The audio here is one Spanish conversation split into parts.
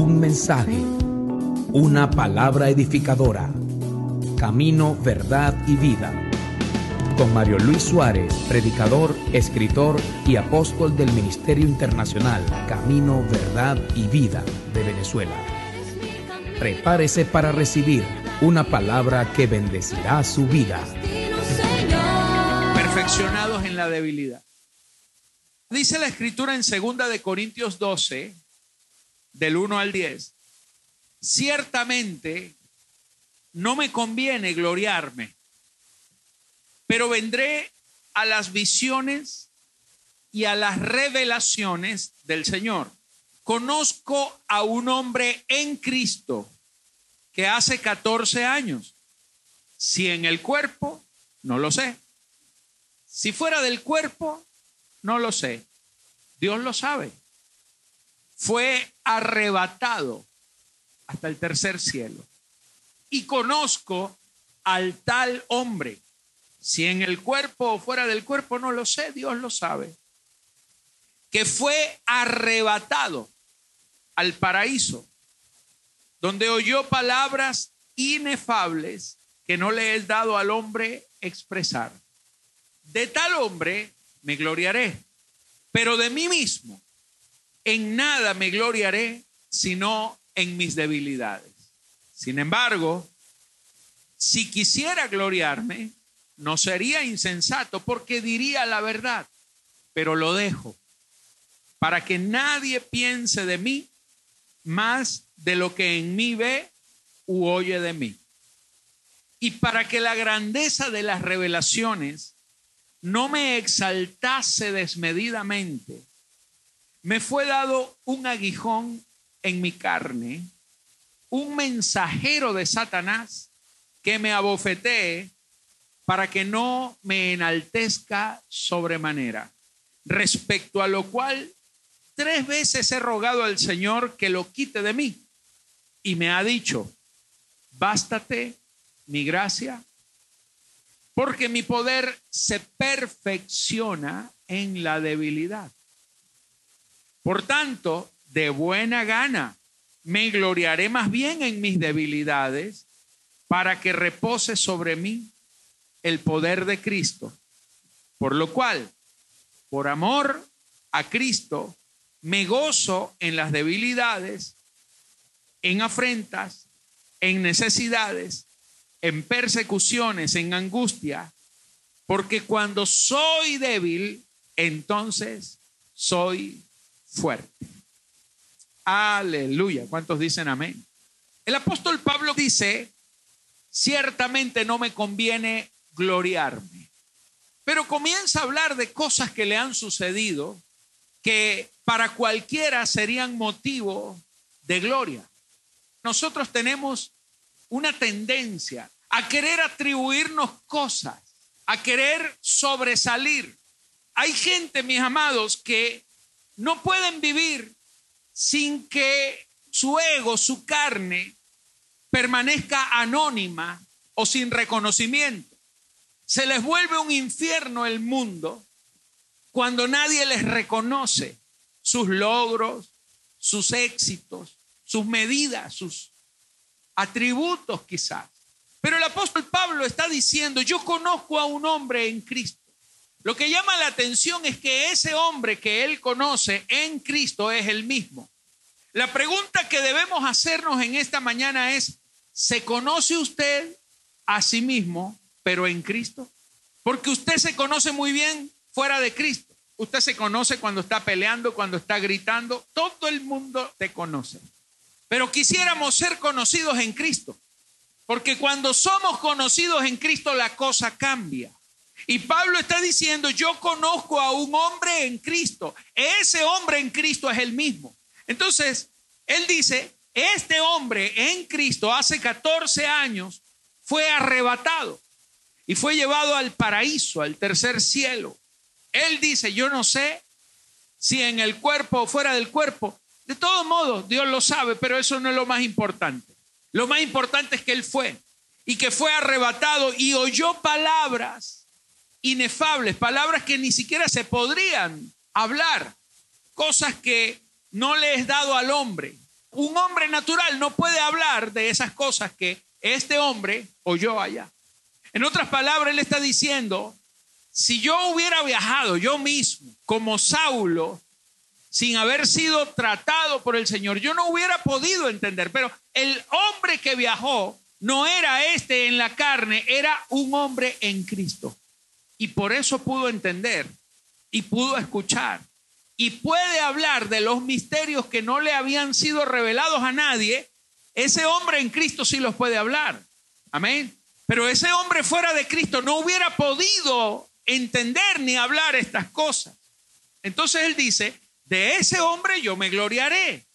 Un mensaje, una palabra edificadora. Camino, verdad y vida. Con Mario Luis Suárez, predicador, escritor y apóstol del Ministerio Internacional Camino, Verdad y Vida de Venezuela. Prepárese para recibir una palabra que bendecirá su vida. Perfeccionados en la debilidad. Dice la escritura en 2 de Corintios 12, del 1 al 10. Ciertamente no me conviene gloriarme, pero vendré a las visiones y a las revelaciones del Señor. Conozco a un hombre en Cristo que hace 14 años. Si en el cuerpo, no lo sé. Si fuera del cuerpo, no lo sé. Dios lo sabe. Fue arrebatado hasta el tercer cielo. Y conozco al tal hombre. Si en el cuerpo o fuera del cuerpo, no lo sé, Dios lo sabe. Que fue arrebatado al paraíso, donde oyó palabras inefables que no le es dado al hombre expresar. De tal hombre me gloriaré, pero de mí mismo en nada me gloriaré sino en mis debilidades. Sin embargo, si quisiera gloriarme, no sería insensato porque diría la verdad, pero lo dejo para que nadie piense de mí más de lo que en mí ve u oye de mí. Y para que la grandeza de las revelaciones no me exaltase desmedidamente, me fue dado un aguijón en mi carne, un mensajero de Satanás que me abofetee para que no me enaltezca sobremanera, respecto a lo cual tres veces he rogado al Señor que lo quite de mí y me ha dicho, bástate mi gracia, porque mi poder se perfecciona en la debilidad. Por tanto, de buena gana me gloriaré más bien en mis debilidades para que repose sobre mí el poder de Cristo. Por lo cual, por amor a Cristo, me gozo en las debilidades, en afrentas, en necesidades, en persecuciones, en angustia, porque cuando soy débil, entonces soy fuerte. Aleluya. ¿Cuántos dicen amén? El apóstol Pablo dice, ciertamente no me conviene gloriarme, pero comienza a hablar de cosas que le han sucedido que para cualquiera serían motivo de gloria. Nosotros tenemos una tendencia a querer atribuirnos cosas, a querer sobresalir. Hay gente, mis amados, que no pueden vivir sin que su ego, su carne, permanezca anónima o sin reconocimiento. Se les vuelve un infierno el mundo cuando nadie les reconoce sus logros, sus éxitos, sus medidas, sus atributos quizás. Pero el apóstol Pablo está diciendo, yo conozco a un hombre en Cristo. Lo que llama la atención es que ese hombre que él conoce en Cristo es el mismo. La pregunta que debemos hacernos en esta mañana es, ¿se conoce usted a sí mismo, pero en Cristo? Porque usted se conoce muy bien fuera de Cristo. Usted se conoce cuando está peleando, cuando está gritando. Todo el mundo te conoce. Pero quisiéramos ser conocidos en Cristo. Porque cuando somos conocidos en Cristo la cosa cambia. Y Pablo está diciendo, yo conozco a un hombre en Cristo. Ese hombre en Cristo es el mismo. Entonces, él dice, este hombre en Cristo hace 14 años fue arrebatado y fue llevado al paraíso, al tercer cielo. Él dice, yo no sé si en el cuerpo o fuera del cuerpo. De todos modos, Dios lo sabe, pero eso no es lo más importante. Lo más importante es que Él fue y que fue arrebatado y oyó palabras inefables, palabras que ni siquiera se podrían hablar, cosas que no le es dado al hombre. Un hombre natural no puede hablar de esas cosas que este hombre oyó allá. En otras palabras, él está diciendo, si yo hubiera viajado yo mismo como Saulo, sin haber sido tratado por el Señor, yo no hubiera podido entender. Pero el hombre que viajó no era este en la carne, era un hombre en Cristo. Y por eso pudo entender y pudo escuchar y puede hablar de los misterios que no le habían sido revelados a nadie. Ese hombre en Cristo sí los puede hablar. Amén. Pero ese hombre fuera de Cristo no hubiera podido entender ni hablar estas cosas. Entonces él dice, de ese hombre yo me gloriaré,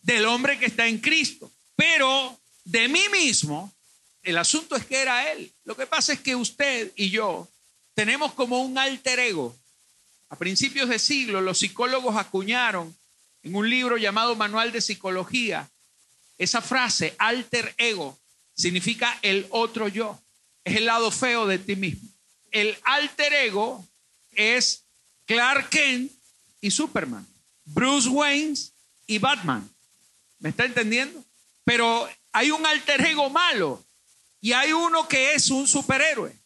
del hombre que está en Cristo. Pero de mí mismo, el asunto es que era él. Lo que pasa es que usted y yo tenemos como un alter ego. A principios de siglo los psicólogos acuñaron en un libro llamado Manual de Psicología esa frase, alter ego, significa el otro yo. Es el lado feo de ti mismo. El alter ego es Clark Kent y Superman, Bruce Wayne y Batman. ¿Me está entendiendo? Pero hay un alter ego malo y hay uno que es un superhéroe.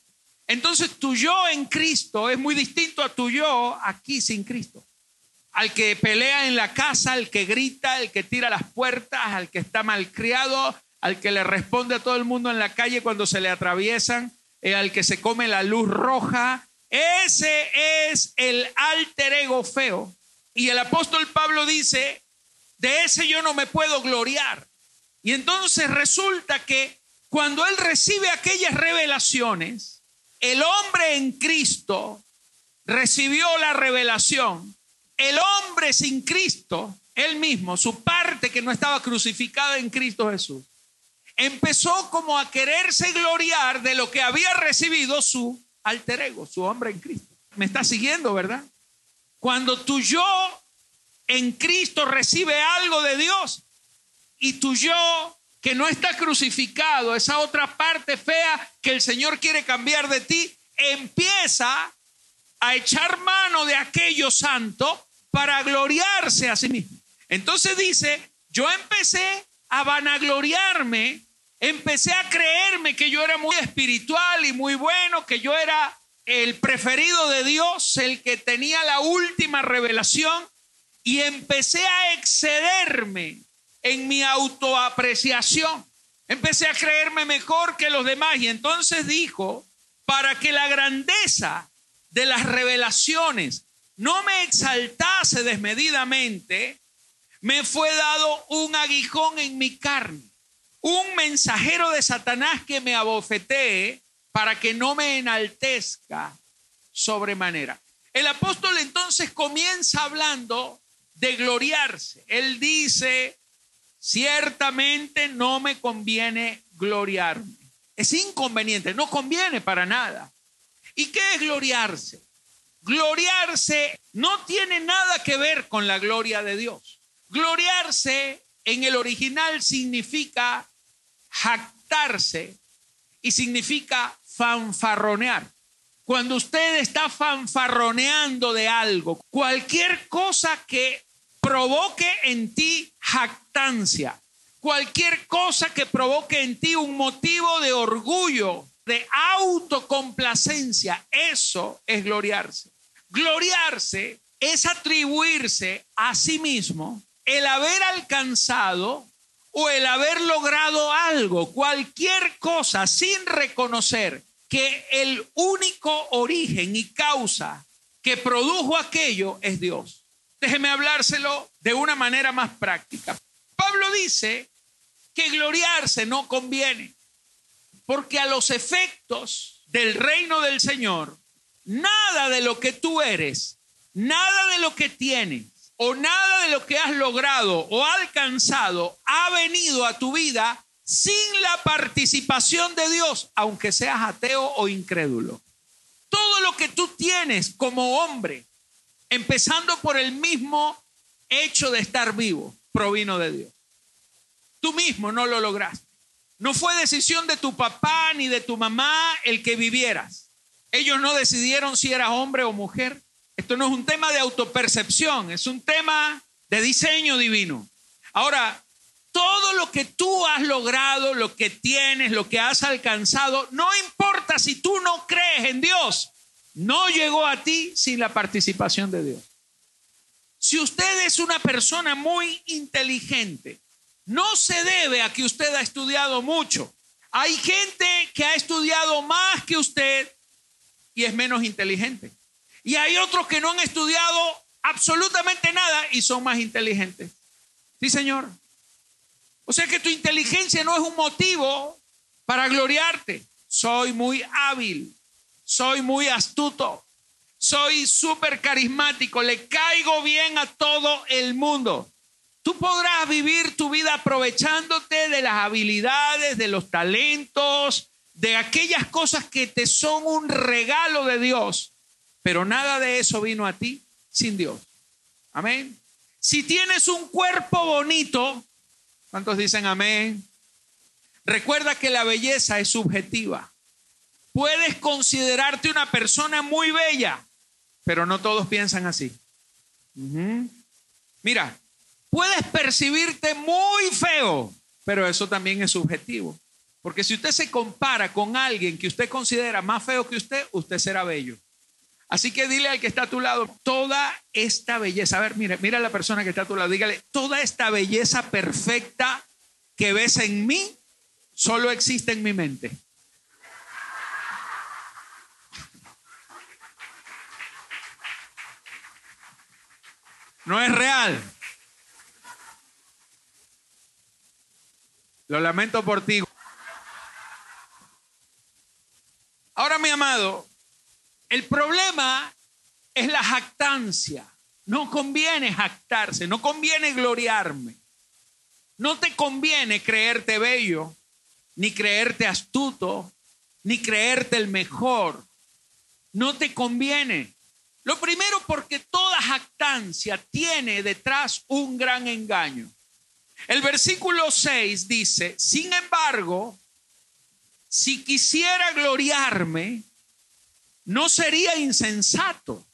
Entonces tu yo en Cristo es muy distinto a tu yo aquí sin Cristo. Al que pelea en la casa, al que grita, al que tira las puertas, al que está malcriado, al que le responde a todo el mundo en la calle cuando se le atraviesan, eh, al que se come la luz roja. Ese es el alter ego feo. Y el apóstol Pablo dice, de ese yo no me puedo gloriar. Y entonces resulta que cuando él recibe aquellas revelaciones, el hombre en Cristo recibió la revelación. El hombre sin Cristo, él mismo, su parte que no estaba crucificada en Cristo Jesús, empezó como a quererse gloriar de lo que había recibido su alter ego, su hombre en Cristo. ¿Me está siguiendo, verdad? Cuando tu yo en Cristo recibe algo de Dios y tu yo que no está crucificado, esa otra parte fea que el Señor quiere cambiar de ti, empieza a echar mano de aquello santo para gloriarse a sí mismo. Entonces dice, yo empecé a vanagloriarme, empecé a creerme que yo era muy espiritual y muy bueno, que yo era el preferido de Dios, el que tenía la última revelación, y empecé a excederme en mi autoapreciación. Empecé a creerme mejor que los demás y entonces dijo, para que la grandeza de las revelaciones no me exaltase desmedidamente, me fue dado un aguijón en mi carne, un mensajero de Satanás que me abofetee para que no me enaltezca sobremanera. El apóstol entonces comienza hablando de gloriarse. Él dice, ciertamente no me conviene gloriarme. Es inconveniente, no conviene para nada. ¿Y qué es gloriarse? Gloriarse no tiene nada que ver con la gloria de Dios. Gloriarse en el original significa jactarse y significa fanfarronear. Cuando usted está fanfarroneando de algo, cualquier cosa que provoque en ti jactancia, cualquier cosa que provoque en ti un motivo de orgullo, de autocomplacencia, eso es gloriarse. Gloriarse es atribuirse a sí mismo el haber alcanzado o el haber logrado algo, cualquier cosa, sin reconocer que el único origen y causa que produjo aquello es Dios. Déjeme hablárselo de una manera más práctica. Pablo dice que gloriarse no conviene, porque a los efectos del reino del Señor, nada de lo que tú eres, nada de lo que tienes o nada de lo que has logrado o alcanzado ha venido a tu vida sin la participación de Dios, aunque seas ateo o incrédulo. Todo lo que tú tienes como hombre, empezando por el mismo hecho de estar vivo, provino de Dios. Tú mismo no lo lograste. No fue decisión de tu papá ni de tu mamá el que vivieras. Ellos no decidieron si eras hombre o mujer. Esto no es un tema de autopercepción, es un tema de diseño divino. Ahora, todo lo que tú has logrado, lo que tienes, lo que has alcanzado, no importa si tú no crees en Dios, no llegó a ti sin la participación de Dios. Si usted es una persona muy inteligente, no se debe a que usted ha estudiado mucho. Hay gente que ha estudiado más que usted y es menos inteligente. Y hay otros que no han estudiado absolutamente nada y son más inteligentes. Sí, Señor. O sea que tu inteligencia no es un motivo para gloriarte. Soy muy hábil, soy muy astuto, soy súper carismático, le caigo bien a todo el mundo. Tú podrás vivir tu vida aprovechándote de las habilidades, de los talentos, de aquellas cosas que te son un regalo de Dios, pero nada de eso vino a ti sin Dios. Amén. Si tienes un cuerpo bonito, ¿cuántos dicen amén? Recuerda que la belleza es subjetiva. Puedes considerarte una persona muy bella, pero no todos piensan así. Mira, puedes percibirte muy feo, pero eso también es subjetivo. Porque si usted se compara con alguien que usted considera más feo que usted, usted será bello. Así que dile al que está a tu lado, toda esta belleza, a ver, mira, mira a la persona que está a tu lado, dígale, toda esta belleza perfecta que ves en mí, solo existe en mi mente. No es real. Lo lamento por ti. Ahora, mi amado, el problema es la jactancia. No conviene jactarse, no conviene gloriarme. No te conviene creerte bello, ni creerte astuto, ni creerte el mejor. No te conviene. Lo primero porque toda jactancia tiene detrás un gran engaño. El versículo 6 dice, sin embargo, si quisiera gloriarme, no sería insensato,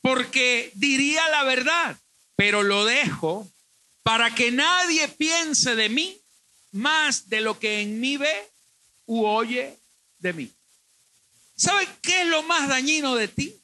porque diría la verdad, pero lo dejo para que nadie piense de mí más de lo que en mí ve u oye de mí. ¿Sabe qué es lo más dañino de ti?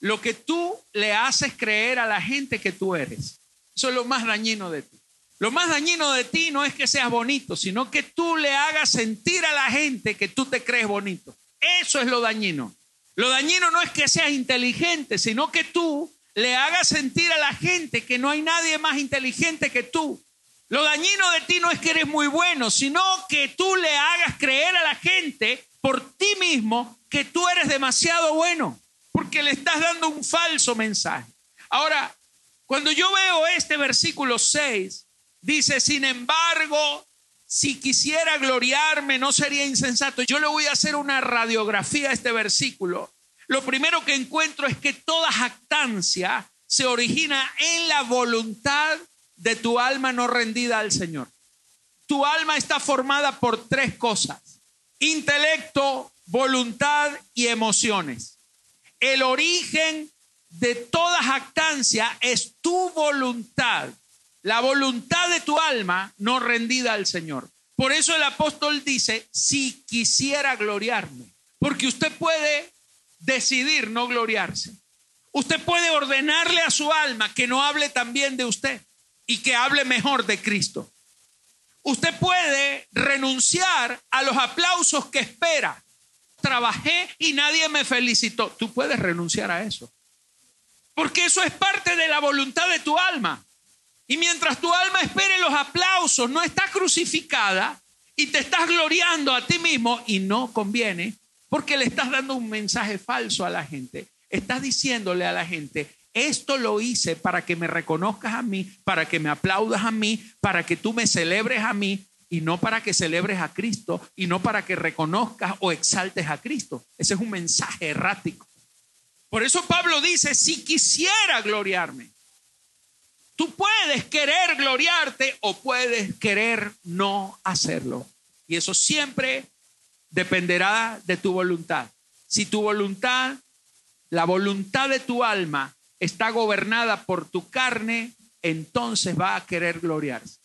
Lo que tú le haces creer a la gente que tú eres. Eso es lo más dañino de ti. Lo más dañino de ti no es que seas bonito, sino que tú le hagas sentir a la gente que tú te crees bonito. Eso es lo dañino. Lo dañino no es que seas inteligente, sino que tú le hagas sentir a la gente que no hay nadie más inteligente que tú. Lo dañino de ti no es que eres muy bueno, sino que tú le hagas creer a la gente por ti mismo que tú eres demasiado bueno, porque le estás dando un falso mensaje. Ahora, cuando yo veo este versículo 6, dice, sin embargo, si quisiera gloriarme, no sería insensato. Yo le voy a hacer una radiografía a este versículo. Lo primero que encuentro es que toda jactancia se origina en la voluntad de tu alma no rendida al Señor. Tu alma está formada por tres cosas. Intelecto, voluntad y emociones. El origen de toda jactancia es tu voluntad la voluntad de tu alma no rendida al Señor. Por eso el apóstol dice, si quisiera gloriarme, porque usted puede decidir no gloriarse. Usted puede ordenarle a su alma que no hable también de usted y que hable mejor de Cristo. Usted puede renunciar a los aplausos que espera. Trabajé y nadie me felicitó. Tú puedes renunciar a eso. Porque eso es parte de la voluntad de tu alma. Y mientras tu alma espere los aplausos, no está crucificada y te estás gloriando a ti mismo y no conviene porque le estás dando un mensaje falso a la gente. Estás diciéndole a la gente, esto lo hice para que me reconozcas a mí, para que me aplaudas a mí, para que tú me celebres a mí y no para que celebres a Cristo y no para que reconozcas o exaltes a Cristo. Ese es un mensaje errático. Por eso Pablo dice, si quisiera gloriarme, Tú puedes querer gloriarte o puedes querer no hacerlo. Y eso siempre dependerá de tu voluntad. Si tu voluntad, la voluntad de tu alma está gobernada por tu carne, entonces va a querer gloriarse.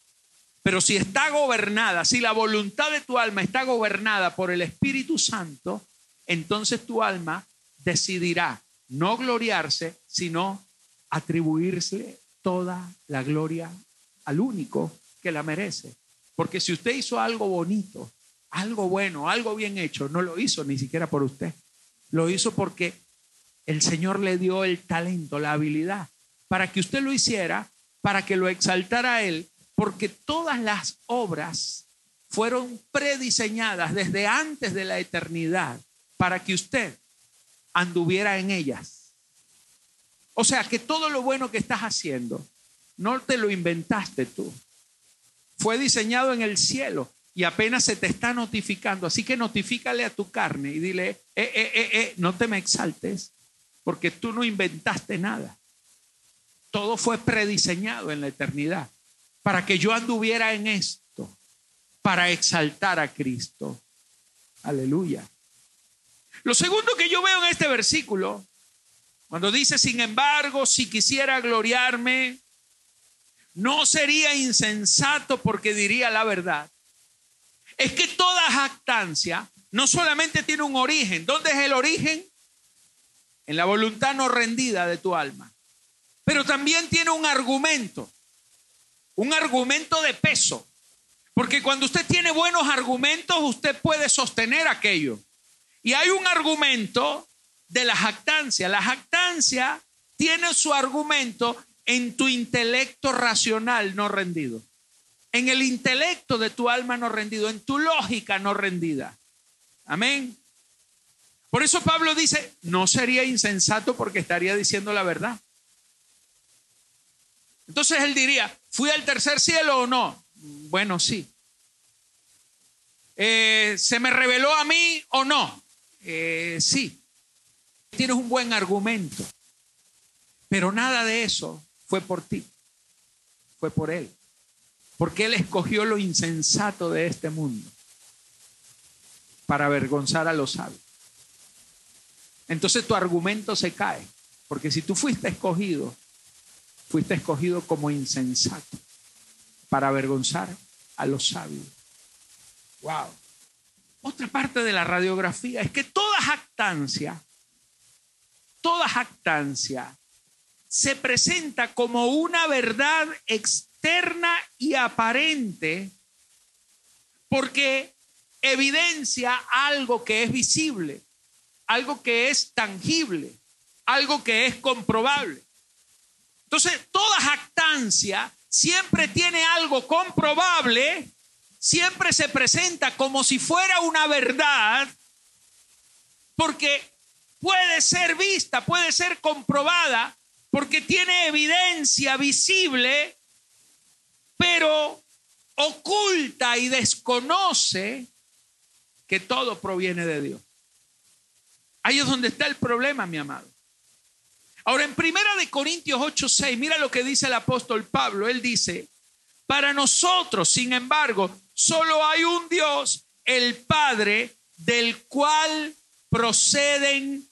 Pero si está gobernada, si la voluntad de tu alma está gobernada por el Espíritu Santo, entonces tu alma decidirá no gloriarse, sino atribuirse toda la gloria al único que la merece. Porque si usted hizo algo bonito, algo bueno, algo bien hecho, no lo hizo ni siquiera por usted. Lo hizo porque el Señor le dio el talento, la habilidad, para que usted lo hiciera, para que lo exaltara a Él, porque todas las obras fueron prediseñadas desde antes de la eternidad para que usted anduviera en ellas. O sea que todo lo bueno que estás haciendo, no te lo inventaste tú. Fue diseñado en el cielo y apenas se te está notificando. Así que notifícale a tu carne y dile, eh, eh, eh, eh, no te me exaltes, porque tú no inventaste nada. Todo fue prediseñado en la eternidad para que yo anduviera en esto, para exaltar a Cristo. Aleluya. Lo segundo que yo veo en este versículo, cuando dice, sin embargo, si quisiera gloriarme, no sería insensato porque diría la verdad. Es que toda jactancia no solamente tiene un origen. ¿Dónde es el origen? En la voluntad no rendida de tu alma. Pero también tiene un argumento. Un argumento de peso. Porque cuando usted tiene buenos argumentos, usted puede sostener aquello. Y hay un argumento de la jactancia. La jactancia tiene su argumento en tu intelecto racional no rendido, en el intelecto de tu alma no rendido, en tu lógica no rendida. Amén. Por eso Pablo dice, no sería insensato porque estaría diciendo la verdad. Entonces él diría, ¿fui al tercer cielo o no? Bueno, sí. Eh, ¿Se me reveló a mí o no? Eh, sí, tienes un buen argumento, pero nada de eso fue por ti, fue por Él, porque Él escogió lo insensato de este mundo para avergonzar a los sabios. Entonces tu argumento se cae, porque si tú fuiste escogido, fuiste escogido como insensato para avergonzar a los sabios. Wow. Otra parte de la radiografía es que toda jactancia, toda jactancia se presenta como una verdad externa y aparente porque evidencia algo que es visible, algo que es tangible, algo que es comprobable. Entonces, toda jactancia siempre tiene algo comprobable siempre se presenta como si fuera una verdad, porque puede ser vista, puede ser comprobada, porque tiene evidencia visible, pero oculta y desconoce que todo proviene de Dios. Ahí es donde está el problema, mi amado. Ahora, en Primera de Corintios 8, 6, mira lo que dice el apóstol Pablo. Él dice, para nosotros, sin embargo, Solo hay un Dios, el Padre, del cual proceden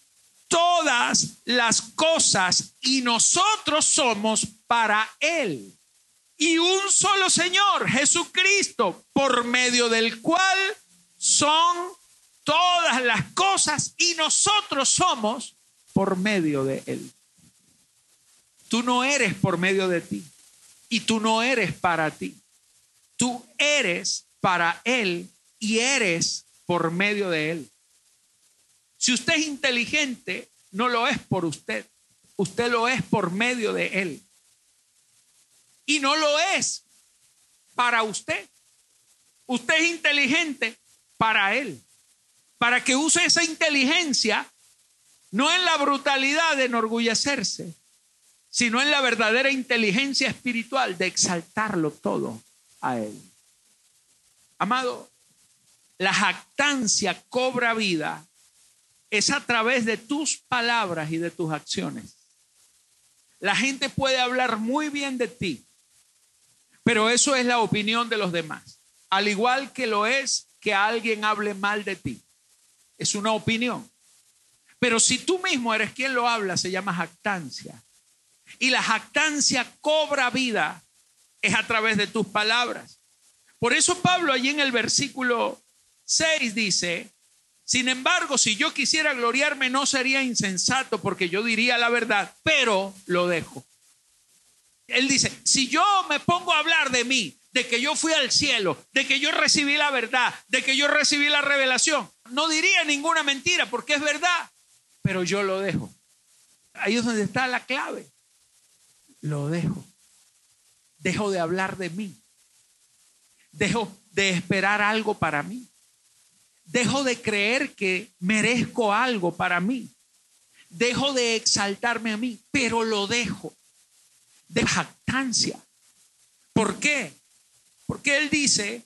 todas las cosas y nosotros somos para Él. Y un solo Señor, Jesucristo, por medio del cual son todas las cosas y nosotros somos por medio de Él. Tú no eres por medio de ti y tú no eres para ti. Tú eres para Él y eres por medio de Él. Si usted es inteligente, no lo es por usted. Usted lo es por medio de Él. Y no lo es para usted. Usted es inteligente para Él. Para que use esa inteligencia no en la brutalidad de enorgullecerse, sino en la verdadera inteligencia espiritual de exaltarlo todo a Él. Amado, la jactancia cobra vida es a través de tus palabras y de tus acciones. La gente puede hablar muy bien de ti, pero eso es la opinión de los demás. Al igual que lo es que alguien hable mal de ti. Es una opinión. Pero si tú mismo eres quien lo habla, se llama jactancia. Y la jactancia cobra vida es a través de tus palabras. Por eso Pablo allí en el versículo 6 dice, sin embargo, si yo quisiera gloriarme no sería insensato porque yo diría la verdad, pero lo dejo. Él dice, si yo me pongo a hablar de mí, de que yo fui al cielo, de que yo recibí la verdad, de que yo recibí la revelación, no diría ninguna mentira porque es verdad, pero yo lo dejo. Ahí es donde está la clave. Lo dejo. Dejo de hablar de mí. Dejo de esperar algo para mí. Dejo de creer que merezco algo para mí. Dejo de exaltarme a mí, pero lo dejo. De jactancia. ¿Por qué? Porque Él dice,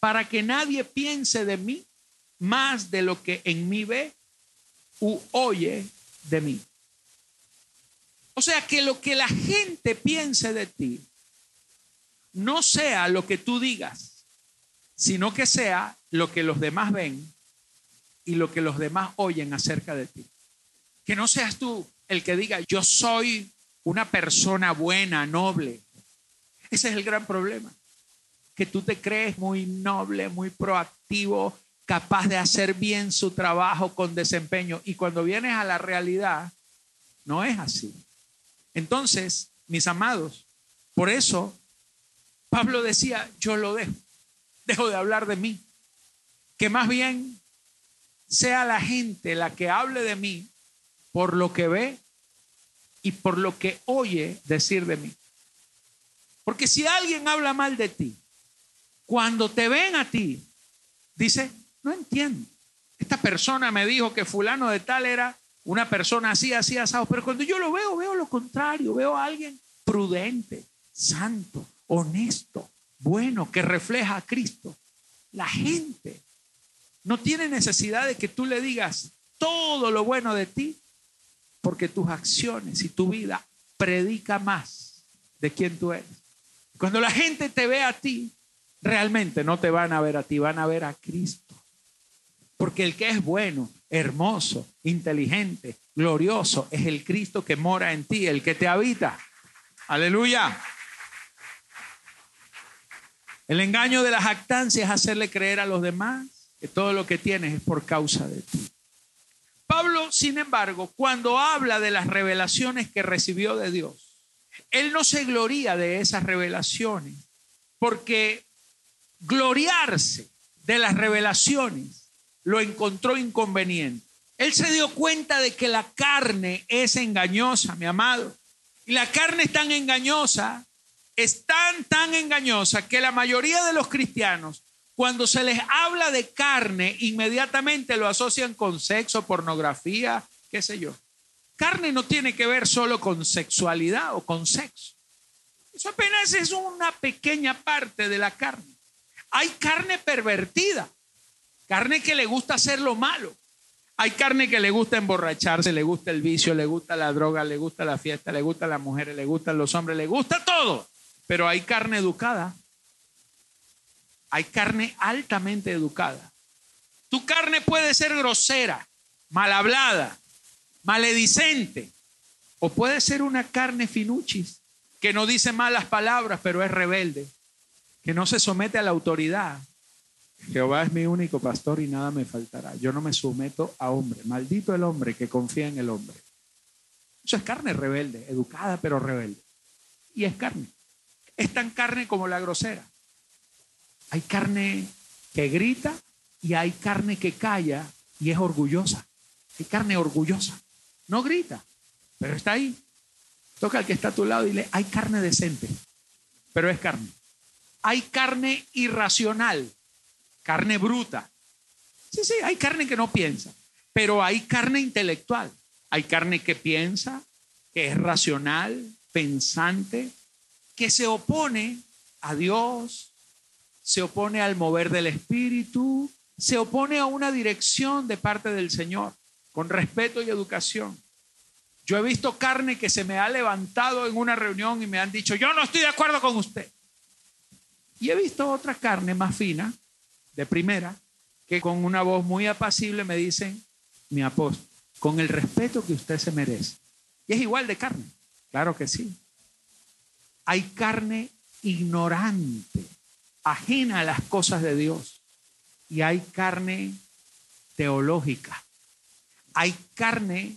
para que nadie piense de mí más de lo que en mí ve u oye de mí. O sea, que lo que la gente piense de ti no sea lo que tú digas, sino que sea lo que los demás ven y lo que los demás oyen acerca de ti. Que no seas tú el que diga, yo soy una persona buena, noble. Ese es el gran problema. Que tú te crees muy noble, muy proactivo, capaz de hacer bien su trabajo con desempeño. Y cuando vienes a la realidad, no es así. Entonces, mis amados, por eso Pablo decía, yo lo dejo, dejo de hablar de mí que más bien sea la gente la que hable de mí por lo que ve y por lo que oye decir de mí. Porque si alguien habla mal de ti, cuando te ven a ti, dice, no entiendo. Esta persona me dijo que fulano de tal era una persona así, así, asado, pero cuando yo lo veo, veo lo contrario, veo a alguien prudente, santo, honesto, bueno, que refleja a Cristo. La gente no tiene necesidad de que tú le digas todo lo bueno de ti, porque tus acciones y tu vida predica más de quién tú eres. Cuando la gente te ve a ti, realmente no te van a ver a ti, van a ver a Cristo. Porque el que es bueno, hermoso, inteligente, glorioso, es el Cristo que mora en ti, el que te habita. Aleluya. El engaño de la jactancia es hacerle creer a los demás que todo lo que tienes es por causa de ti. Pablo, sin embargo, cuando habla de las revelaciones que recibió de Dios, él no se gloria de esas revelaciones, porque gloriarse de las revelaciones lo encontró inconveniente. Él se dio cuenta de que la carne es engañosa, mi amado. Y la carne es tan engañosa, es tan, tan engañosa que la mayoría de los cristianos cuando se les habla de carne, inmediatamente lo asocian con sexo, pornografía, qué sé yo. Carne no tiene que ver solo con sexualidad o con sexo. Eso apenas es una pequeña parte de la carne. Hay carne pervertida, carne que le gusta hacer lo malo. Hay carne que le gusta emborracharse, le gusta el vicio, le gusta la droga, le gusta la fiesta, le gusta las mujeres, le gustan los hombres, le gusta todo. Pero hay carne educada hay carne altamente educada. Tu carne puede ser grosera, mal hablada, maledicente, o puede ser una carne finuchis, que no dice malas palabras, pero es rebelde, que no se somete a la autoridad. Jehová es mi único pastor y nada me faltará. Yo no me someto a hombre. Maldito el hombre que confía en el hombre. Eso es carne rebelde, educada pero rebelde. Y es carne. Es tan carne como la grosera. Hay carne que grita y hay carne que calla y es orgullosa. Hay carne orgullosa. No grita, pero está ahí. Toca al que está a tu lado y dile, hay carne decente, pero es carne. Hay carne irracional, carne bruta. Sí, sí, hay carne que no piensa, pero hay carne intelectual. Hay carne que piensa, que es racional, pensante, que se opone a Dios, se opone al mover del Espíritu, se opone a una dirección de parte del Señor, con respeto y educación. Yo he visto carne que se me ha levantado en una reunión y me han dicho, yo no estoy de acuerdo con usted. Y he visto otra carne más fina, de primera, que con una voz muy apacible me dicen, mi apóstol, con el respeto que usted se merece. Y es igual de carne, claro que sí. Hay carne ignorante ajena a las cosas de Dios y hay carne teológica. Hay carne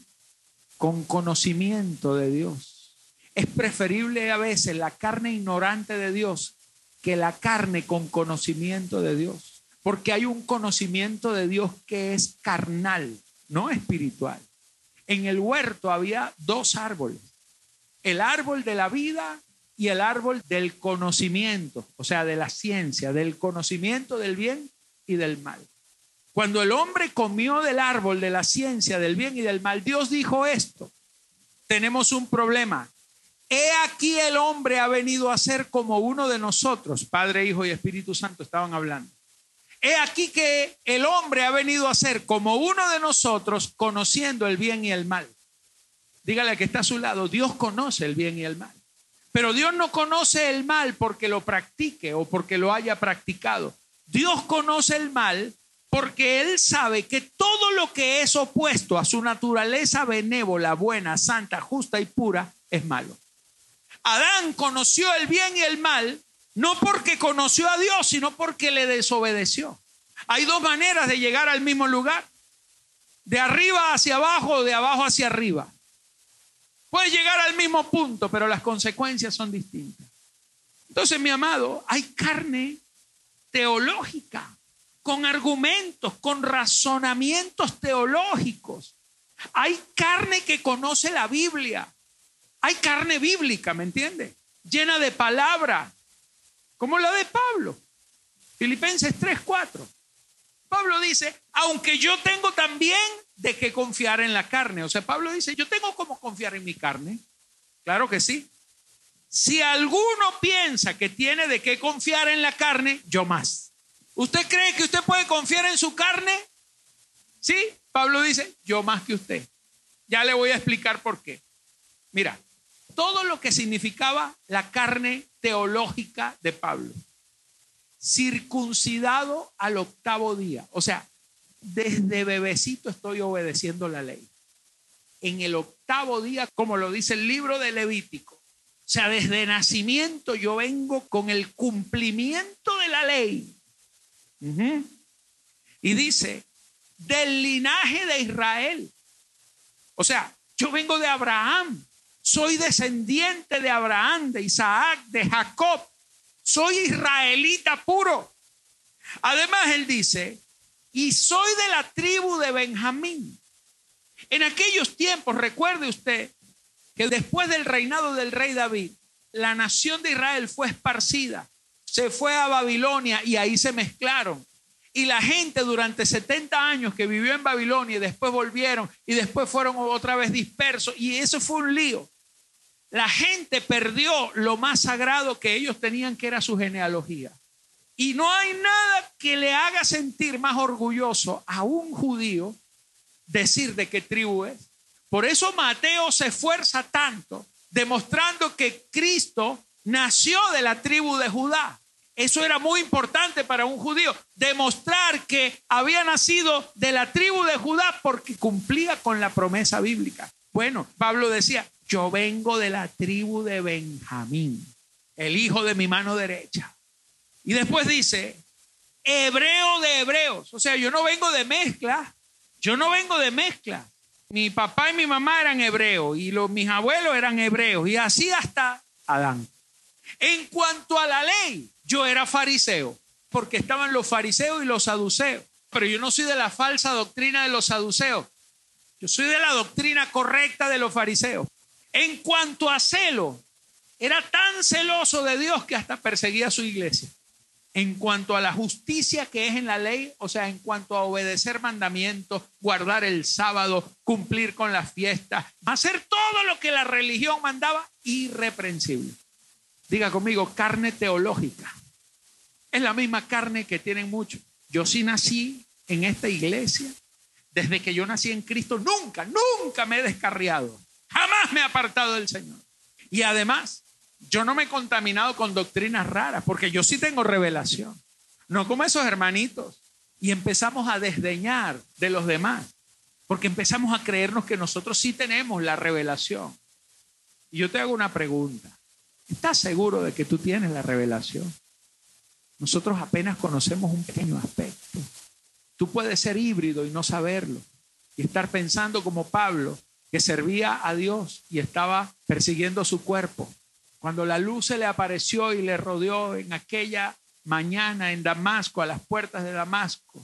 con conocimiento de Dios. Es preferible a veces la carne ignorante de Dios que la carne con conocimiento de Dios. Porque hay un conocimiento de Dios que es carnal, no espiritual. En el huerto había dos árboles, el árbol de la vida y el árbol del conocimiento, o sea, de la ciencia, del conocimiento del bien y del mal. Cuando el hombre comió del árbol de la ciencia del bien y del mal, Dios dijo esto, tenemos un problema. He aquí el hombre ha venido a ser como uno de nosotros, Padre, Hijo y Espíritu Santo estaban hablando. He aquí que el hombre ha venido a ser como uno de nosotros, conociendo el bien y el mal. Dígale que está a su lado, Dios conoce el bien y el mal. Pero Dios no conoce el mal porque lo practique o porque lo haya practicado. Dios conoce el mal porque Él sabe que todo lo que es opuesto a su naturaleza benévola, buena, santa, justa y pura es malo. Adán conoció el bien y el mal no porque conoció a Dios, sino porque le desobedeció. Hay dos maneras de llegar al mismo lugar. De arriba hacia abajo o de abajo hacia arriba. Puedes llegar al mismo punto, pero las consecuencias son distintas. Entonces, mi amado, hay carne teológica, con argumentos, con razonamientos teológicos. Hay carne que conoce la Biblia. Hay carne bíblica, ¿me entiende? Llena de palabra, como la de Pablo. Filipenses 3, 4. Pablo dice, aunque yo tengo también de qué confiar en la carne. O sea, Pablo dice, yo tengo como confiar en mi carne. Claro que sí. Si alguno piensa que tiene de qué confiar en la carne, yo más. ¿Usted cree que usted puede confiar en su carne? Sí, Pablo dice, yo más que usted. Ya le voy a explicar por qué. Mira, todo lo que significaba la carne teológica de Pablo. Circuncidado al octavo día. O sea, desde bebecito estoy obedeciendo la ley. En el octavo día, como lo dice el libro de Levítico. O sea, desde nacimiento yo vengo con el cumplimiento de la ley. Y dice, del linaje de Israel. O sea, yo vengo de Abraham. Soy descendiente de Abraham, de Isaac, de Jacob. Soy israelita puro. Además, él dice, y soy de la tribu de Benjamín. En aquellos tiempos, recuerde usted que después del reinado del rey David, la nación de Israel fue esparcida, se fue a Babilonia y ahí se mezclaron. Y la gente durante 70 años que vivió en Babilonia y después volvieron y después fueron otra vez dispersos y eso fue un lío. La gente perdió lo más sagrado que ellos tenían, que era su genealogía. Y no hay nada que le haga sentir más orgulloso a un judío decir de qué tribu es. Por eso Mateo se esfuerza tanto demostrando que Cristo nació de la tribu de Judá. Eso era muy importante para un judío, demostrar que había nacido de la tribu de Judá porque cumplía con la promesa bíblica. Bueno, Pablo decía, yo vengo de la tribu de Benjamín, el hijo de mi mano derecha. Y después dice, hebreo de hebreos. O sea, yo no vengo de mezcla. Yo no vengo de mezcla. Mi papá y mi mamá eran hebreos y los, mis abuelos eran hebreos y así hasta Adán. En cuanto a la ley, yo era fariseo porque estaban los fariseos y los saduceos. Pero yo no soy de la falsa doctrina de los saduceos. Yo soy de la doctrina correcta de los fariseos. En cuanto a celo, era tan celoso de Dios que hasta perseguía a su iglesia en cuanto a la justicia que es en la ley, o sea, en cuanto a obedecer mandamientos, guardar el sábado, cumplir con las fiestas, hacer todo lo que la religión mandaba, irreprensible. Diga conmigo, carne teológica. Es la misma carne que tienen muchos. Yo sí nací en esta iglesia. Desde que yo nací en Cristo, nunca, nunca me he descarriado. Jamás me he apartado del Señor. Y además, yo no me he contaminado con doctrinas raras, porque yo sí tengo revelación. No como esos hermanitos. Y empezamos a desdeñar de los demás, porque empezamos a creernos que nosotros sí tenemos la revelación. Y yo te hago una pregunta. ¿Estás seguro de que tú tienes la revelación? Nosotros apenas conocemos un pequeño aspecto. Tú puedes ser híbrido y no saberlo y estar pensando como Pablo, que servía a Dios y estaba persiguiendo su cuerpo. Cuando la luz se le apareció y le rodeó en aquella mañana en Damasco, a las puertas de Damasco,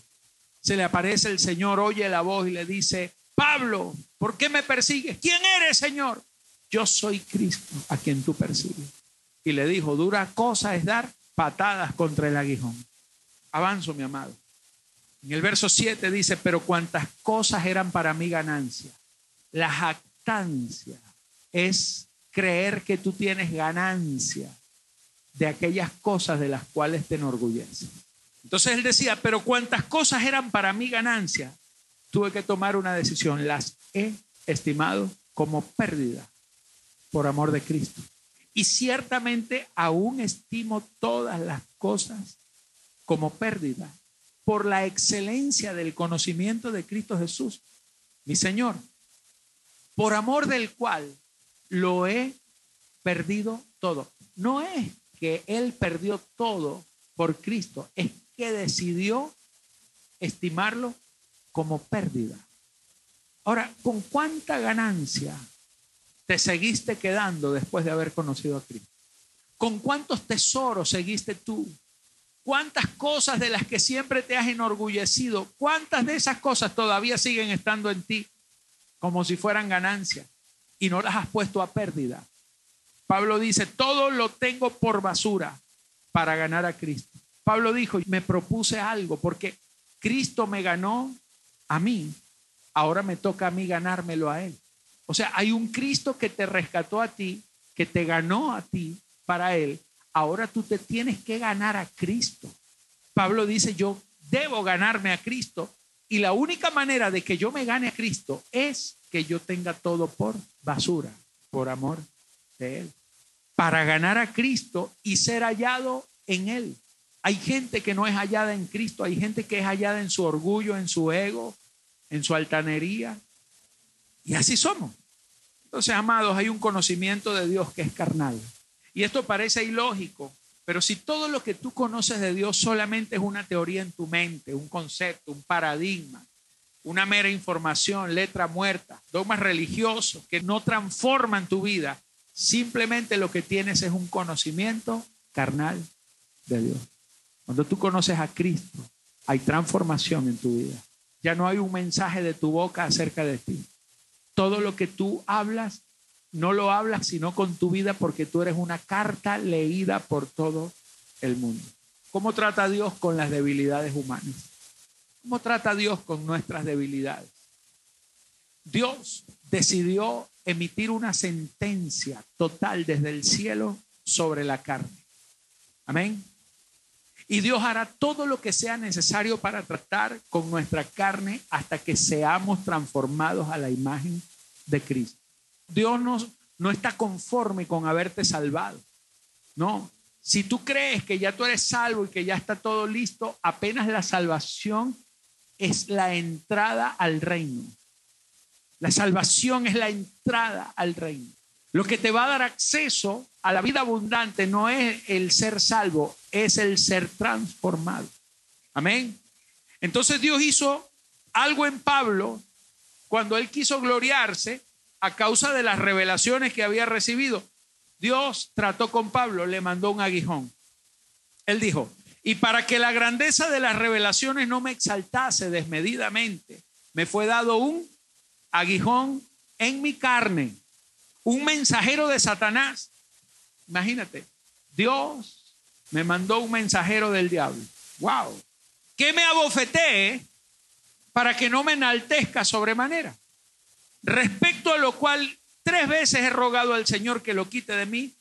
se le aparece el Señor, oye la voz y le dice, Pablo, ¿por qué me persigues? ¿Quién eres, Señor? Yo soy Cristo a quien tú persigues. Y le dijo, dura cosa es dar patadas contra el aguijón. Avanzo, mi amado. En el verso 7 dice, pero cuantas cosas eran para mi ganancia. La jactancia es creer que tú tienes ganancia de aquellas cosas de las cuales te enorgulleces. Entonces él decía, pero cuantas cosas eran para mi ganancia, tuve que tomar una decisión. Las he estimado como pérdida por amor de Cristo. Y ciertamente aún estimo todas las cosas como pérdida por la excelencia del conocimiento de Cristo Jesús, mi Señor, por amor del cual lo he perdido todo. No es que Él perdió todo por Cristo, es que decidió estimarlo como pérdida. Ahora, ¿con cuánta ganancia te seguiste quedando después de haber conocido a Cristo? ¿Con cuántos tesoros seguiste tú? ¿Cuántas cosas de las que siempre te has enorgullecido, cuántas de esas cosas todavía siguen estando en ti como si fueran ganancias y no las has puesto a pérdida? Pablo dice, todo lo tengo por basura para ganar a Cristo. Pablo dijo, me propuse algo porque Cristo me ganó a mí, ahora me toca a mí ganármelo a Él. O sea, hay un Cristo que te rescató a ti, que te ganó a ti para Él. Ahora tú te tienes que ganar a Cristo. Pablo dice, yo debo ganarme a Cristo. Y la única manera de que yo me gane a Cristo es que yo tenga todo por basura, por amor de Él. Para ganar a Cristo y ser hallado en Él. Hay gente que no es hallada en Cristo, hay gente que es hallada en su orgullo, en su ego, en su altanería, y así somos. Entonces, amados, hay un conocimiento de Dios que es carnal. Y esto parece ilógico, pero si todo lo que tú conoces de Dios solamente es una teoría en tu mente, un concepto, un paradigma, una mera información, letra muerta, dogmas religiosos que no transforman tu vida, simplemente lo que tienes es un conocimiento carnal de Dios. Cuando tú conoces a Cristo, hay transformación en tu vida. Ya no hay un mensaje de tu boca acerca de ti todo lo que tú hablas, no lo hablas sino con tu vida porque tú eres una carta leída por todo el mundo. ¿Cómo trata Dios con las debilidades humanas? ¿Cómo trata Dios con nuestras debilidades? Dios decidió emitir una sentencia total desde el cielo sobre la carne. Amén. Y Dios hará todo lo que sea necesario para tratar con nuestra carne hasta que seamos transformados a la imagen de Cristo. Dios no, no está conforme con haberte salvado. No. Si tú crees que ya tú eres salvo y que ya está todo listo, apenas la salvación es la entrada al reino. La salvación es la entrada al reino. Lo que te va a dar acceso a la vida abundante no es el ser salvo, es el ser transformado. Amén. Entonces Dios hizo algo en Pablo cuando él quiso gloriarse a causa de las revelaciones que había recibido. Dios trató con Pablo, le mandó un aguijón. Él dijo, y para que la grandeza de las revelaciones no me exaltase desmedidamente, me fue dado un aguijón en mi carne, un mensajero de Satanás. Imagínate, Dios me mandó un mensajero del diablo. Wow. Que me abofetee para que no me enaltezca sobremanera. Respecto a lo cual tres veces he rogado al Señor que lo quite de mí.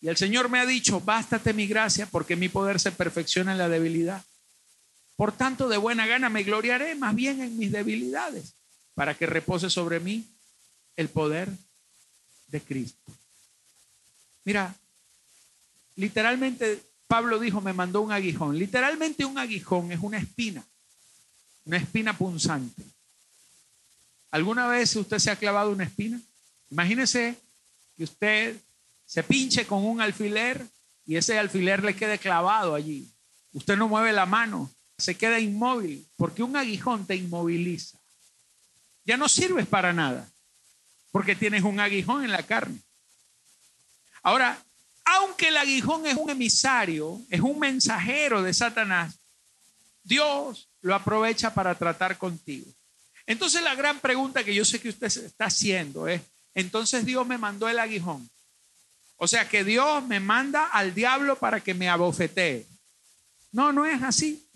Y el Señor me ha dicho, bástate mi gracia porque mi poder se perfecciona en la debilidad. Por tanto, de buena gana me gloriaré más bien en mis debilidades, para que repose sobre mí el poder de Cristo. Mira, literalmente Pablo dijo, me mandó un aguijón. Literalmente un aguijón es una espina una espina punzante. ¿Alguna vez usted se ha clavado una espina? Imagínese que usted se pinche con un alfiler y ese alfiler le quede clavado allí. Usted no mueve la mano, se queda inmóvil, porque un aguijón te inmoviliza. Ya no sirves para nada, porque tienes un aguijón en la carne. Ahora, aunque el aguijón es un emisario, es un mensajero de Satanás, Dios lo aprovecha para tratar contigo. Entonces la gran pregunta que yo sé que usted está haciendo es, entonces Dios me mandó el aguijón. O sea que Dios me manda al diablo para que me abofetee. No, no es así.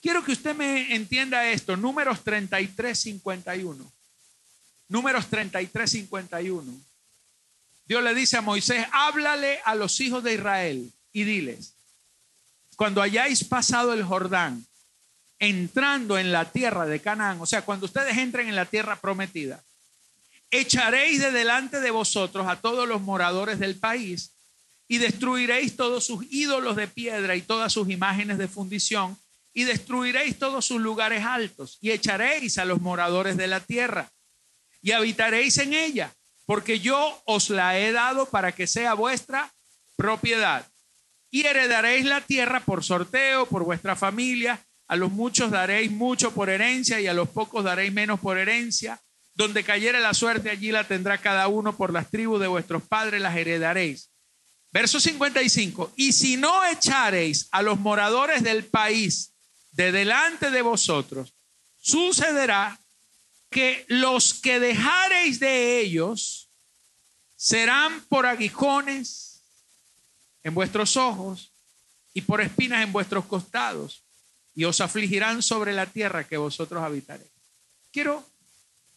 Quiero que usted me entienda esto. Números 33, 51. Números 33, 51. Dios le dice a Moisés, háblale a los hijos de Israel y diles, cuando hayáis pasado el Jordán, entrando en la tierra de Canaán, o sea, cuando ustedes entren en la tierra prometida, echaréis de delante de vosotros a todos los moradores del país y destruiréis todos sus ídolos de piedra y todas sus imágenes de fundición y destruiréis todos sus lugares altos y echaréis a los moradores de la tierra y habitaréis en ella, porque yo os la he dado para que sea vuestra propiedad. Y heredaréis la tierra por sorteo, por vuestra familia, a los muchos daréis mucho por herencia y a los pocos daréis menos por herencia donde cayera la suerte, allí la tendrá cada uno por las tribus de vuestros padres, las heredaréis. Verso 55. Y si no echareis a los moradores del país de delante de vosotros, sucederá que los que dejareis de ellos serán por aguijones en vuestros ojos y por espinas en vuestros costados, y os afligirán sobre la tierra que vosotros habitaréis. Quiero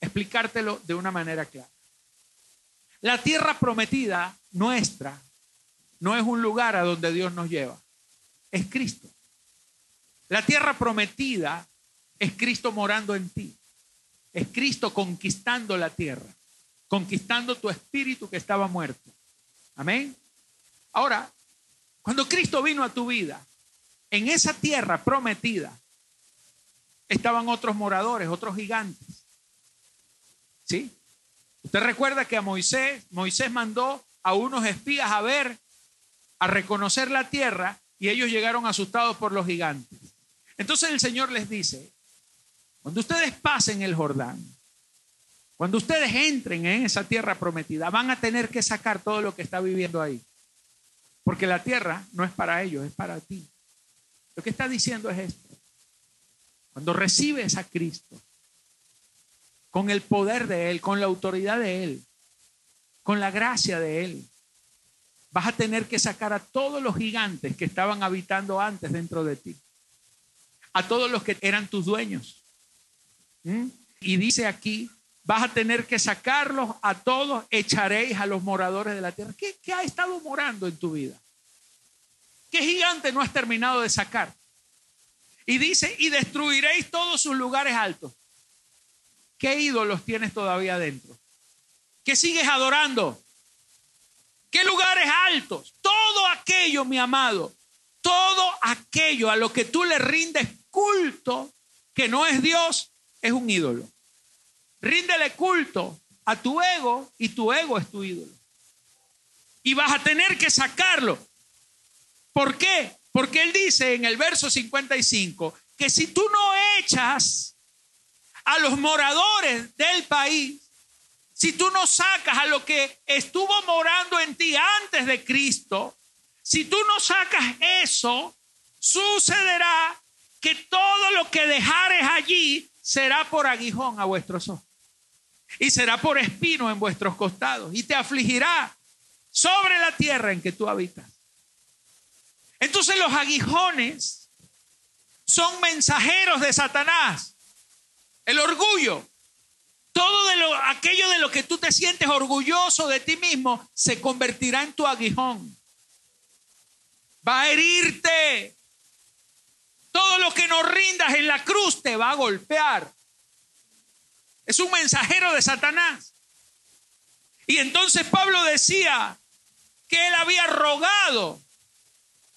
explicártelo de una manera clara. La tierra prometida nuestra no es un lugar a donde Dios nos lleva, es Cristo. La tierra prometida es Cristo morando en ti, es Cristo conquistando la tierra, conquistando tu espíritu que estaba muerto. Amén. Ahora, cuando Cristo vino a tu vida, en esa tierra prometida estaban otros moradores, otros gigantes. ¿Sí? Usted recuerda que a Moisés, Moisés mandó a unos espías a ver, a reconocer la tierra, y ellos llegaron asustados por los gigantes. Entonces el Señor les dice, cuando ustedes pasen el Jordán, cuando ustedes entren en esa tierra prometida, van a tener que sacar todo lo que está viviendo ahí. Porque la tierra no es para ellos, es para ti. Lo que está diciendo es esto. Cuando recibes a Cristo, con el poder de Él, con la autoridad de Él, con la gracia de Él. Vas a tener que sacar a todos los gigantes que estaban habitando antes dentro de ti, a todos los que eran tus dueños. ¿Mm? Y dice aquí, vas a tener que sacarlos a todos, echaréis a los moradores de la tierra. ¿Qué, ¿Qué, ha estado morando en tu vida? ¿Qué gigante no has terminado de sacar? Y dice, y destruiréis todos sus lugares altos. ¿Qué ídolos tienes todavía dentro? ¿Qué sigues adorando? ¿Qué lugares altos? Todo aquello, mi amado, todo aquello a lo que tú le rindes culto, que no es Dios, es un ídolo. Ríndele culto a tu ego y tu ego es tu ídolo. Y vas a tener que sacarlo. ¿Por qué? Porque él dice en el verso 55 que si tú no echas a los moradores del país, si tú no sacas a lo que estuvo morando en ti antes de Cristo, si tú no sacas eso, sucederá que todo lo que dejares allí será por aguijón a vuestros ojos y será por espino en vuestros costados y te afligirá sobre la tierra en que tú habitas. Entonces los aguijones son mensajeros de Satanás el orgullo. Todo aquello de lo que tú te sientes orgulloso de ti mismo se convertirá en tu aguijón. Va a herirte. Todo lo que no rindas en la cruz te va a golpear. Es un mensajero de Satanás. Y entonces Pablo decía que él había rogado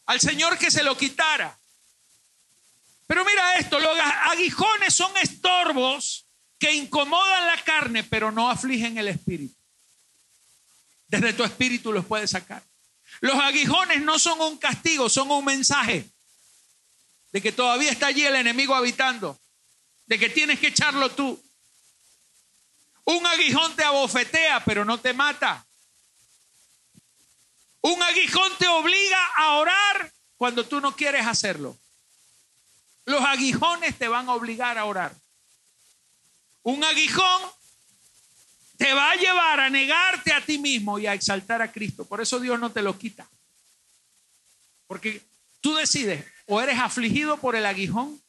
al Señor que se lo quitara. Pero mira esto, los aguijones son estorbos que incomodan la carne, pero no afligen el espíritu. Desde tu espíritu los puedes sacar. Los aguijones no son un castigo, son un mensaje. De que todavía está allí el enemigo habitando, de que tienes que echarlo tú. Un aguijón te abofetea, pero no te mata. Un aguijón te obliga a orar cuando tú no quieres hacerlo. Los aguijones te van a obligar a orar. Un aguijón te va a llevar a negarte a ti mismo y a exaltar a Cristo. Por eso Dios no te lo quita. Porque tú decides, o eres afligido por el aguijón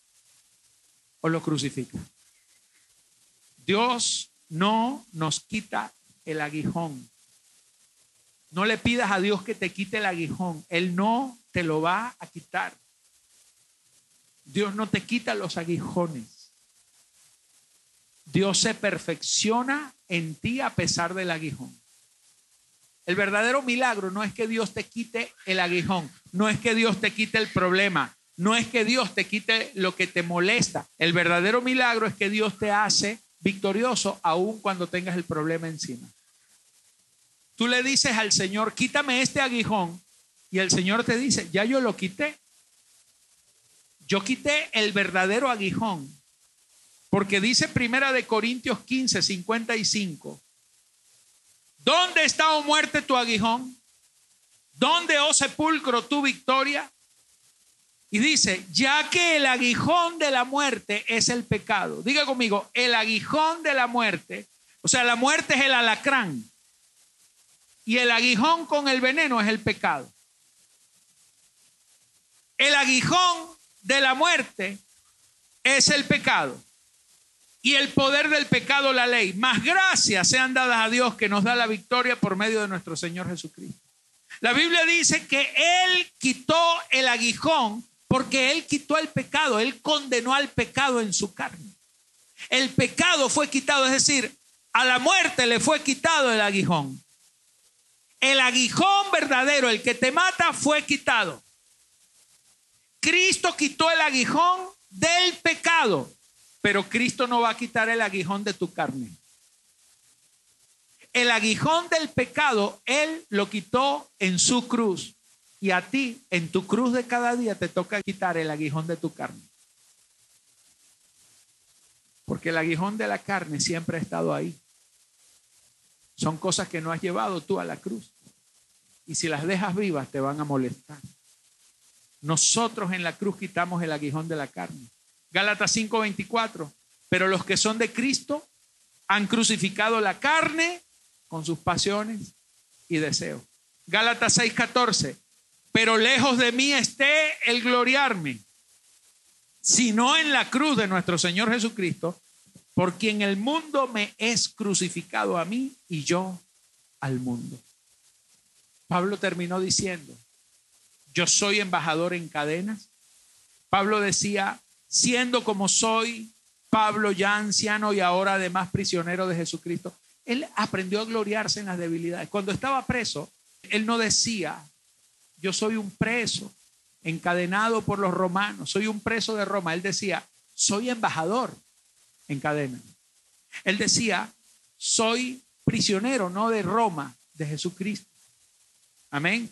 o lo crucificas. Dios no nos quita el aguijón. No le pidas a Dios que te quite el aguijón. Él no te lo va a quitar. Dios no te quita los aguijones. Dios se perfecciona en ti a pesar del aguijón. El verdadero milagro no es que Dios te quite el aguijón, no es que Dios te quite el problema, no es que Dios te quite lo que te molesta. El verdadero milagro es que Dios te hace victorioso aun cuando tengas el problema encima. Tú le dices al Señor, quítame este aguijón, y el Señor te dice, ya yo lo quité. Yo quité el verdadero aguijón, porque dice Primera de Corintios 15, 55. ¿Dónde está, oh muerte, tu aguijón? ¿Dónde, oh sepulcro, tu victoria? Y dice, ya que el aguijón de la muerte es el pecado. Diga conmigo, el aguijón de la muerte, o sea, la muerte es el alacrán. Y el aguijón con el veneno es el pecado. El aguijón de la muerte es el pecado. Y el poder del pecado, la ley. Más gracias sean dadas a Dios que nos da la victoria por medio de nuestro Señor Jesucristo. La Biblia dice que Él quitó el aguijón porque Él quitó el pecado, Él condenó al pecado en su carne. El pecado fue quitado, es decir, a la muerte le fue quitado el aguijón. El aguijón verdadero, el que te mata, fue quitado. Cristo quitó el aguijón del pecado, pero Cristo no va a quitar el aguijón de tu carne. El aguijón del pecado, Él lo quitó en su cruz. Y a ti, en tu cruz de cada día, te toca quitar el aguijón de tu carne. Porque el aguijón de la carne siempre ha estado ahí. Son cosas que no has llevado tú a la cruz. Y si las dejas vivas, te van a molestar. Nosotros en la cruz quitamos el aguijón de la carne. Gálatas 5:24. Pero los que son de Cristo han crucificado la carne con sus pasiones y deseos. Gálatas 6:14 pero lejos de mí esté el gloriarme, sino en la cruz de nuestro Señor Jesucristo, por quien el mundo me es crucificado a mí y yo al mundo. Pablo terminó diciendo, yo soy embajador en cadenas. Pablo decía, siendo como soy, Pablo ya anciano y ahora además prisionero de Jesucristo, él aprendió a gloriarse en las debilidades. Cuando estaba preso, él no decía, yo soy un preso encadenado por los romanos, soy un preso de Roma. Él decía, soy embajador en cadena. Él decía, soy prisionero, no de Roma, de Jesucristo. Amén.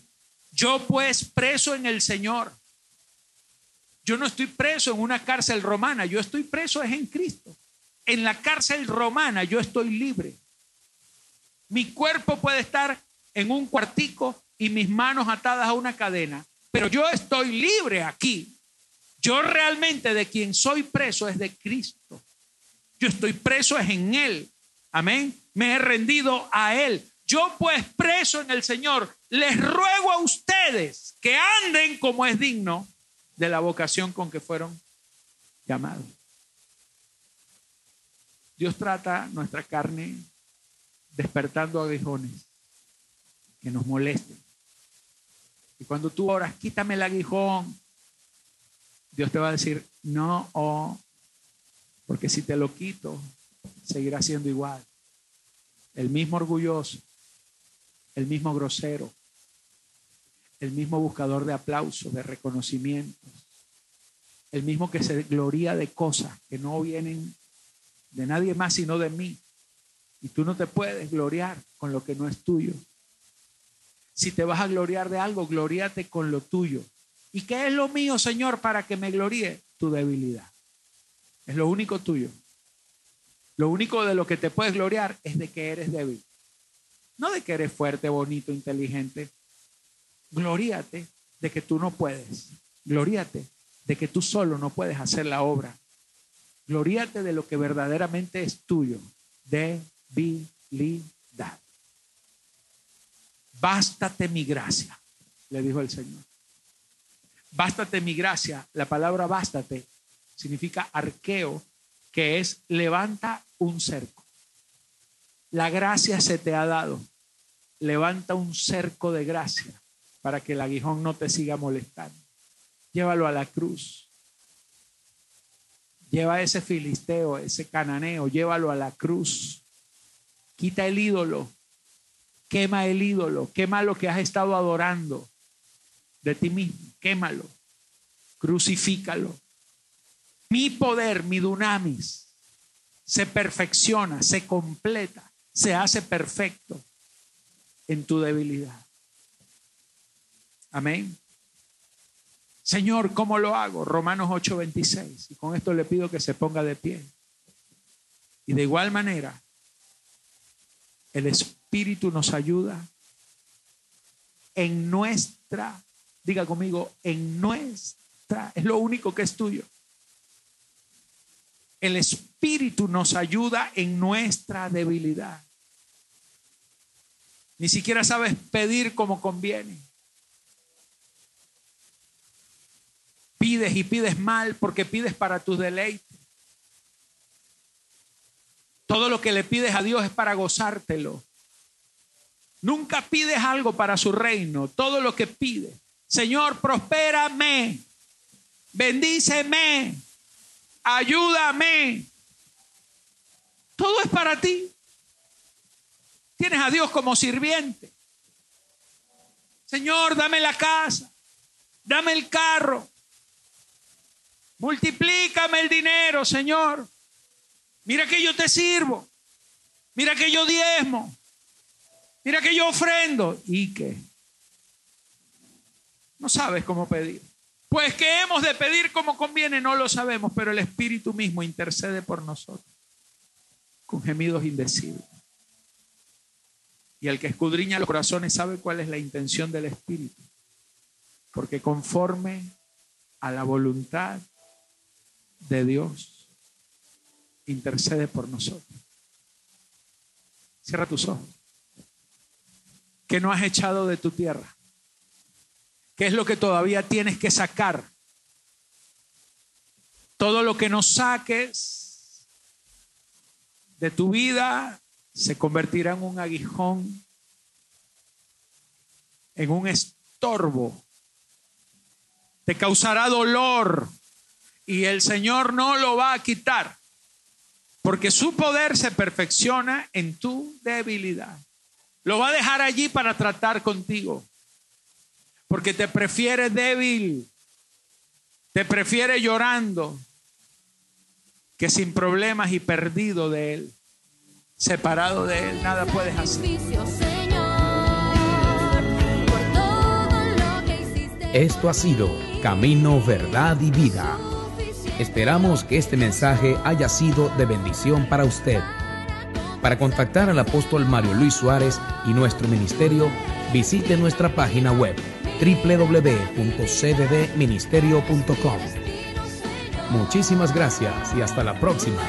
Yo pues preso en el Señor. Yo no estoy preso en una cárcel romana, yo estoy preso es en Cristo. En la cárcel romana yo estoy libre. Mi cuerpo puede estar en un cuartico y mis manos atadas a una cadena, pero yo estoy libre aquí. Yo realmente de quien soy preso es de Cristo. Yo estoy preso es en Él. Amén. Me he rendido a Él. Yo pues preso en el Señor, les ruego a ustedes que anden como es digno de la vocación con que fueron llamados. Dios trata nuestra carne despertando aguijones que nos molesten. Y cuando tú oras, quítame el aguijón, Dios te va a decir, no, oh, porque si te lo quito, seguirá siendo igual. El mismo orgulloso, el mismo grosero, el mismo buscador de aplausos, de reconocimientos, el mismo que se gloria de cosas que no vienen de nadie más sino de mí. Y tú no te puedes gloriar con lo que no es tuyo. Si te vas a gloriar de algo, gloriate con lo tuyo. ¿Y qué es lo mío, Señor, para que me gloríe? Tu debilidad. Es lo único tuyo. Lo único de lo que te puedes gloriar es de que eres débil. No de que eres fuerte, bonito, inteligente. Gloríate de que tú no puedes. Gloríate de que tú solo no puedes hacer la obra. Gloríate de lo que verdaderamente es tuyo. Debilidad. Bástate mi gracia, le dijo el Señor. Bástate mi gracia. La palabra bástate significa arqueo, que es levanta un cerco. La gracia se te ha dado. Levanta un cerco de gracia para que el aguijón no te siga molestando. Llévalo a la cruz. Lleva ese filisteo, ese cananeo, llévalo a la cruz. Quita el ídolo. Quema el ídolo. Quema lo que has estado adorando de ti mismo. Quémalo. Crucifícalo. Mi poder, mi dunamis, se perfecciona, se completa, se hace perfecto en tu debilidad. Amén. Señor, ¿cómo lo hago? Romanos 8:26. Y con esto le pido que se ponga de pie. Y de igual manera, el Espíritu nos ayuda en nuestra, diga conmigo, en nuestra, es lo único que es tuyo. El Espíritu nos ayuda en nuestra debilidad. Ni siquiera sabes pedir como conviene. Pides y pides mal porque pides para tus deleites. Todo lo que le pides a Dios es para gozártelo. Nunca pides algo para su reino. Todo lo que pides. Señor, prospérame. Bendíceme. Ayúdame. Todo es para ti. Tienes a Dios como sirviente. Señor, dame la casa. Dame el carro. Multiplícame el dinero, Señor. Mira que yo te sirvo. Mira que yo diezmo. Mira que yo ofrendo. ¿Y qué? No sabes cómo pedir. Pues que hemos de pedir como conviene, no lo sabemos, pero el Espíritu mismo intercede por nosotros con gemidos indecibles. Y el que escudriña los corazones sabe cuál es la intención del Espíritu, porque conforme a la voluntad de Dios, intercede por nosotros. Cierra tus ojos. Que no has echado de tu tierra ¿Qué es lo que todavía tienes que sacar? Todo lo que no saques de tu vida se convertirá en un aguijón, en un estorbo. Te causará dolor y el Señor no lo va a quitar, porque su poder se perfecciona en tu debilidad. Lo va a dejar allí para tratar contigo porque te prefiere débil, te prefiere llorando, que sin problemas y perdido de Él, separado de Él, nada puedes hacer. Esto ha sido Camino, Verdad y Vida. Esperamos que este mensaje haya sido de bendición para usted. Para contactar al apóstol Mario Luis Suárez y nuestro ministerio, visite nuestra página web www.cddministerio.com. Muchísimas gracias y hasta la próxima.